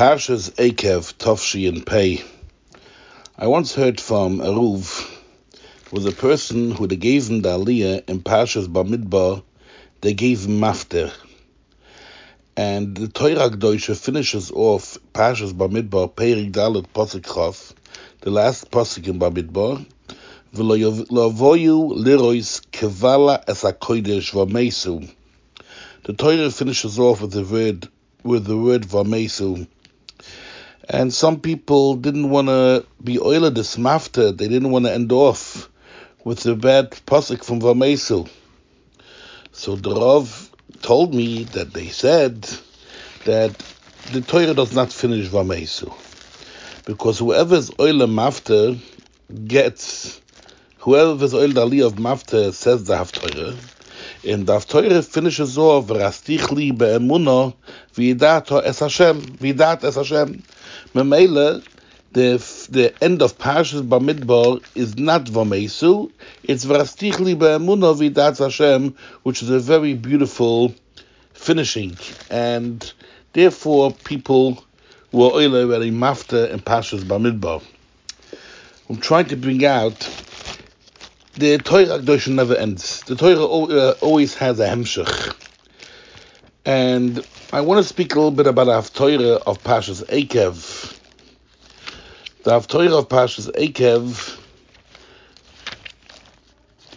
Parshas Eikev Tovshi and Pei. I once heard from a Ruv, was a person who they gave him the Aliyah in Parshas Bamidbar, they gave him Mafter. And the Torah Gdosha finishes off Parshas Bamidbar, Perik Dalet Posik Chof, the last Posik in Bamidbar, V'lovoyu lirois kevala es v'mesu. The Torah finishes off with the word with the word v'mesu. And some people didn't want to be oiler this mafta. They didn't want to end off with the bad pasuk from v'mesu. So the Rav told me that they said that the Torah does not finish v'mesu. Because whoever is oiler mafta gets Whoever is oil dali of Mafte says the Haftorah, and the Haftorah finishes off Rastich li be'emuno v'yidat es Hashem, v'yidat es Hashem. Memele, the the end of Parshas Bamidbar is not Vamesu, it's Vrastich li be'emuno Hashem, which is a very beautiful finishing, and therefore people were oil very Mafte and Parshas Bamidbar. I'm trying to bring out the Torah Akdosh never ends. The Torah uh, always has a hemshech. And I want to speak a little bit about the of Pashas Eikev. The Haftorah of Pashas Eikev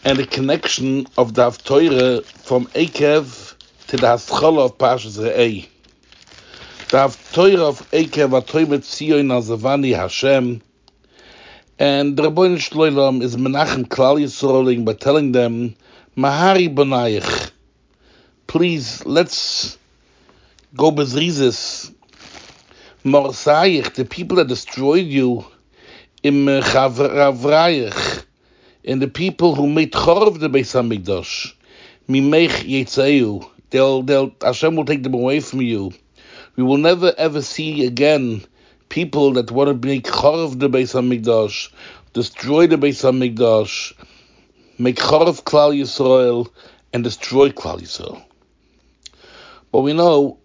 and the connection of the Haftorah from Eikev to the Haschala of Pashas Re'ei. The Haftorah of Eikev, Atoimet Tzion Azavani Hashem, and the Rabbeinu Shloilam is Menachem Klal Yisraeling by telling them, Mahari Bonayich, please, let's go bezrizes. Morsayich, the people that destroyed you, im Chavrayich, and the people who made Chorv the Beis HaMikdash, Mimech Yetzeu, they'll, they'll, Hashem will take them away from you. We will never ever see again people that want to make Chorv the Beis HaMikdash, destroy the Beis HaMikdash, make Chorv Klal Yisrael, and destroy Klal Yisrael. But we know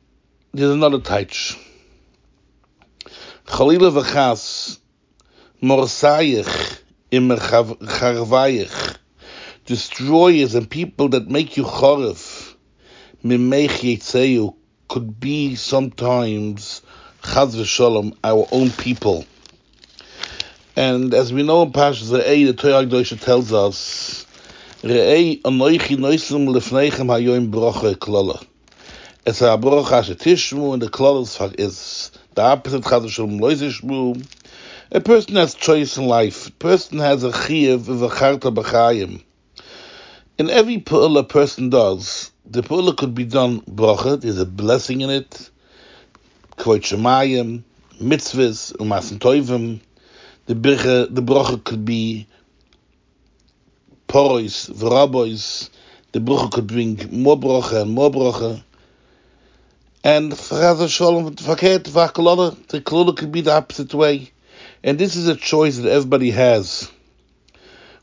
there's another touch. Chalila v'chas, morsayich im charvayich, destroyers and people that make you chorv, mimech yitzeu, could be sometimes Chaz v'shalom, our own people. And as we know in Parshas Re'ei, the Torah Kedosha tells us, Re'ei anoichi noisum lefneichem hayoim brocha klola. It's a brocha asher tishmu, and the klola is the opposite Chaz v'shalom loizishmu. A person has choice in life. A person has a chiyuv v'charta b'chayim. In every pu'ula a person does, the pu'ula could be done brocha, there's a blessing in it, Kvot Shemayim, mitzvahs, umasim toivim. The birche, the broche could be porois, v'rabois. The broche could bring more broche and more broche. And Chaz Shalom, verkehrt, v'akolole, the kolole could be the opposite way. And this is a choice that everybody has.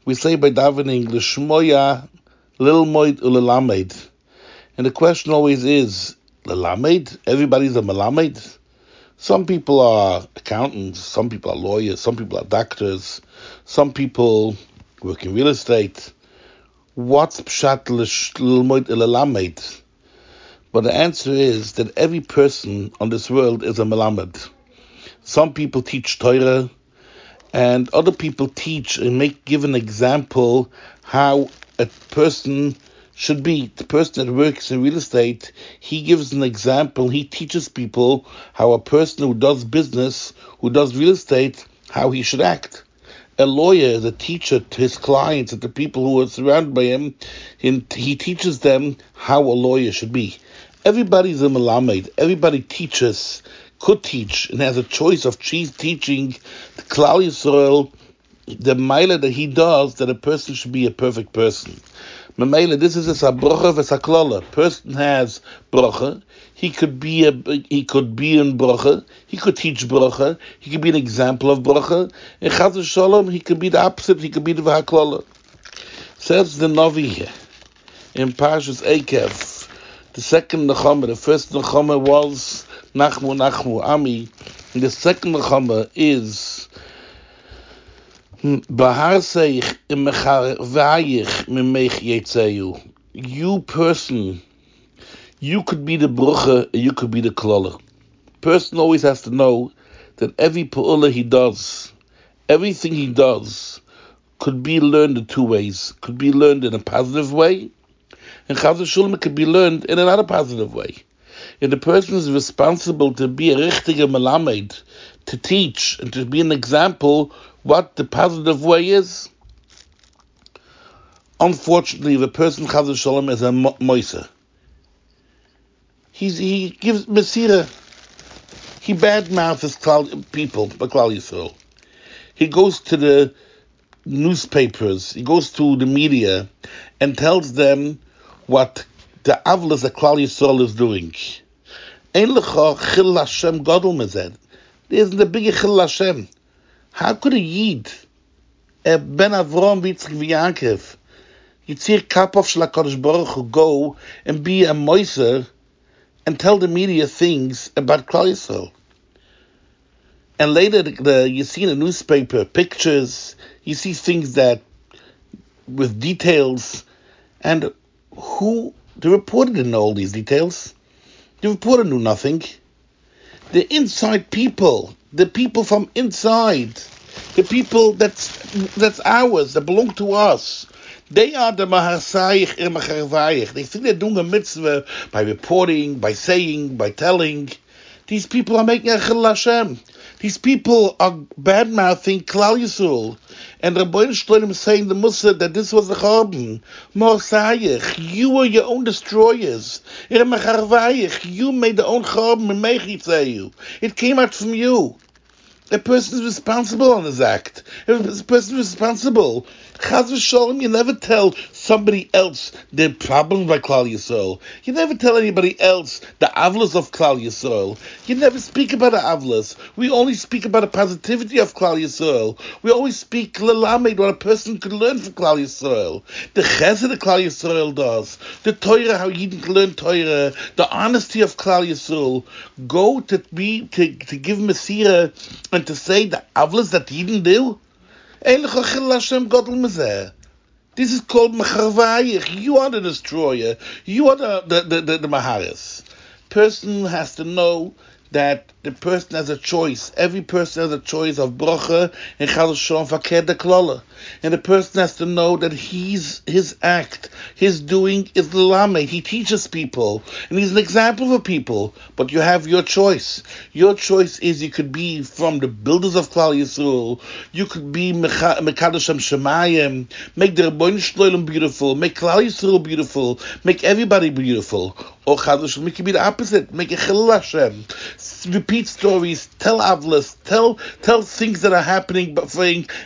We say by davening, l'shmoya, lil ulelamed. And the question always is, Melamed. Everybody's a Melamed. Some people are accountants, some people are lawyers, some people are doctors, some people work in real estate. What's Pshat Lelamed? But the answer is that every person on this world is a Melamed. Some people teach Torah, and other people teach and make give an example how a person should be the person that works in real estate. He gives an example. He teaches people how a person who does business, who does real estate, how he should act. A lawyer is a teacher to his clients and the people who are surrounded by him. And he teaches them how a lawyer should be. Everybody's a malamed. Everybody teaches, could teach, and has a choice of teaching the Klal Yisrael the mila that he does that a person should be a perfect person. Mamela, this is a brocha v'saklala. Person has brocha. He could be a he could be in brocha. He could teach brocha. He could be an example of brocha. In Chaz Shalom, he could be the opposite. He could be the v'haklala. Says the Navi here in Parshas Eikev. The second Nechama, the first Nechama was Nachmu Nachmu Ami. And the second Nechama is Bahar Seich Vayich Mimech Yetzeu. You person, you could be the brucha, you could be the klala. Person always has to know that every pu'ula he does, everything he does, could be learned in two ways. Could be learned in a positive way, and Chaz Shulma could be learned in another positive way. If the person is responsible to be a richtige melamed, to teach and to be an example what the positive way is, unfortunately, the person Chaz Shalom is a moisa. He's, he gives Mesira. He badmouths people, Yisrael. He goes to the newspapers, he goes to the media, and tells them what the Avlas that Klal Yisrael is doing. Ein lecha chil Hashem gadol mezed. There isn't a big chil Hashem. How could a Yid, a Ben Avram Yitzchak v'Yankov, Yitzir Kapov shel HaKadosh Baruch Hu, go and be a moiser and tell the media things about Klal Yisrael? And later, the, the, you see in the newspaper pictures, you see things that with details, and who the reporter didn't know all these details. The reporter knew nothing. The inside people, the people from inside, the people that's that's ours, that belong to us. They are the Mahasayich Irmacharvayich. They think they're doing a mitzvah by reporting, by saying, by telling. These people are making a Chil Hashem. These people are bad mouthing Klal Yisrael. And Rabbi Shloim saying the Musa that this was the Charbon. Morsayich, you were your own destroyers. You made the own and you. It came out from you. A person is responsible on his act. If A person is responsible. Chaz v'sholem, you never tell somebody else the problem by Klal Yisrael. You never tell anybody else the avlas of Klal Yisrael. You never speak about the avlas. We only speak about the positivity of Klal Yisrael. We always speak lelamed, what a person could learn from Klal Yisrael. The chesed that Klal Yisrael does. The Torah, how you can learn Torah. The honesty of Klal Yisrael. Go to be, to, to give Messiah and to say the avlas that didn't do. This is called Mecharvayich. You are the destroyer. You are the, the, the, the, the Maharis. Person has to know that the person has a choice. Every person has a choice of bracha and chal shalom fakir de. And the person has to know that he's his act, his doing is the lame. He teaches people, and he's an example for people. But you have your choice. Your choice is you could be from the builders of Klal Yisrael. You could be mekadasham shemayim, make the Rebbeinu Shloim beautiful, make Klal Yisrael beautiful, make everybody beautiful. Or chadash, make it be the opposite, make it chil Hashem repeat stories, tell avlas, tell tell things that are happening, but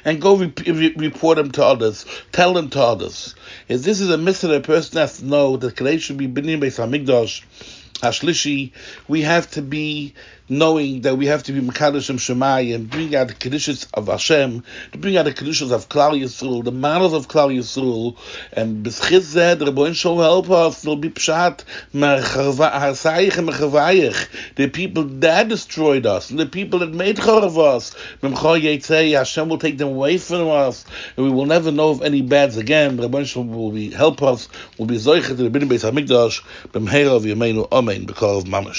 and go re- re- report them to others, tell them to others. If this is a mitzvah, a person has to know that Kadei should be binyan beis hamikdash Hashlishi, we have to be knowing that we have to be Mekadosh Shemai and bring out the Kedushas of Hashem, to bring out the Kedushas of Klal Yisrael, the manners of Klal Yisrael, and B'schiz Zed, Rabbein Shol help us, will be Pshat, Harsayich and Mechavayich, the people that destroyed us, and the people that made Chor of us, Memcho Yetzei, Hashem will take them away from us, and we will never know of any bads again, Rabbein Shol will be, help us, will be Zoichet, the Bin Beis HaMikdash, B'mheira of Yemeinu, Amen, because of Mamash.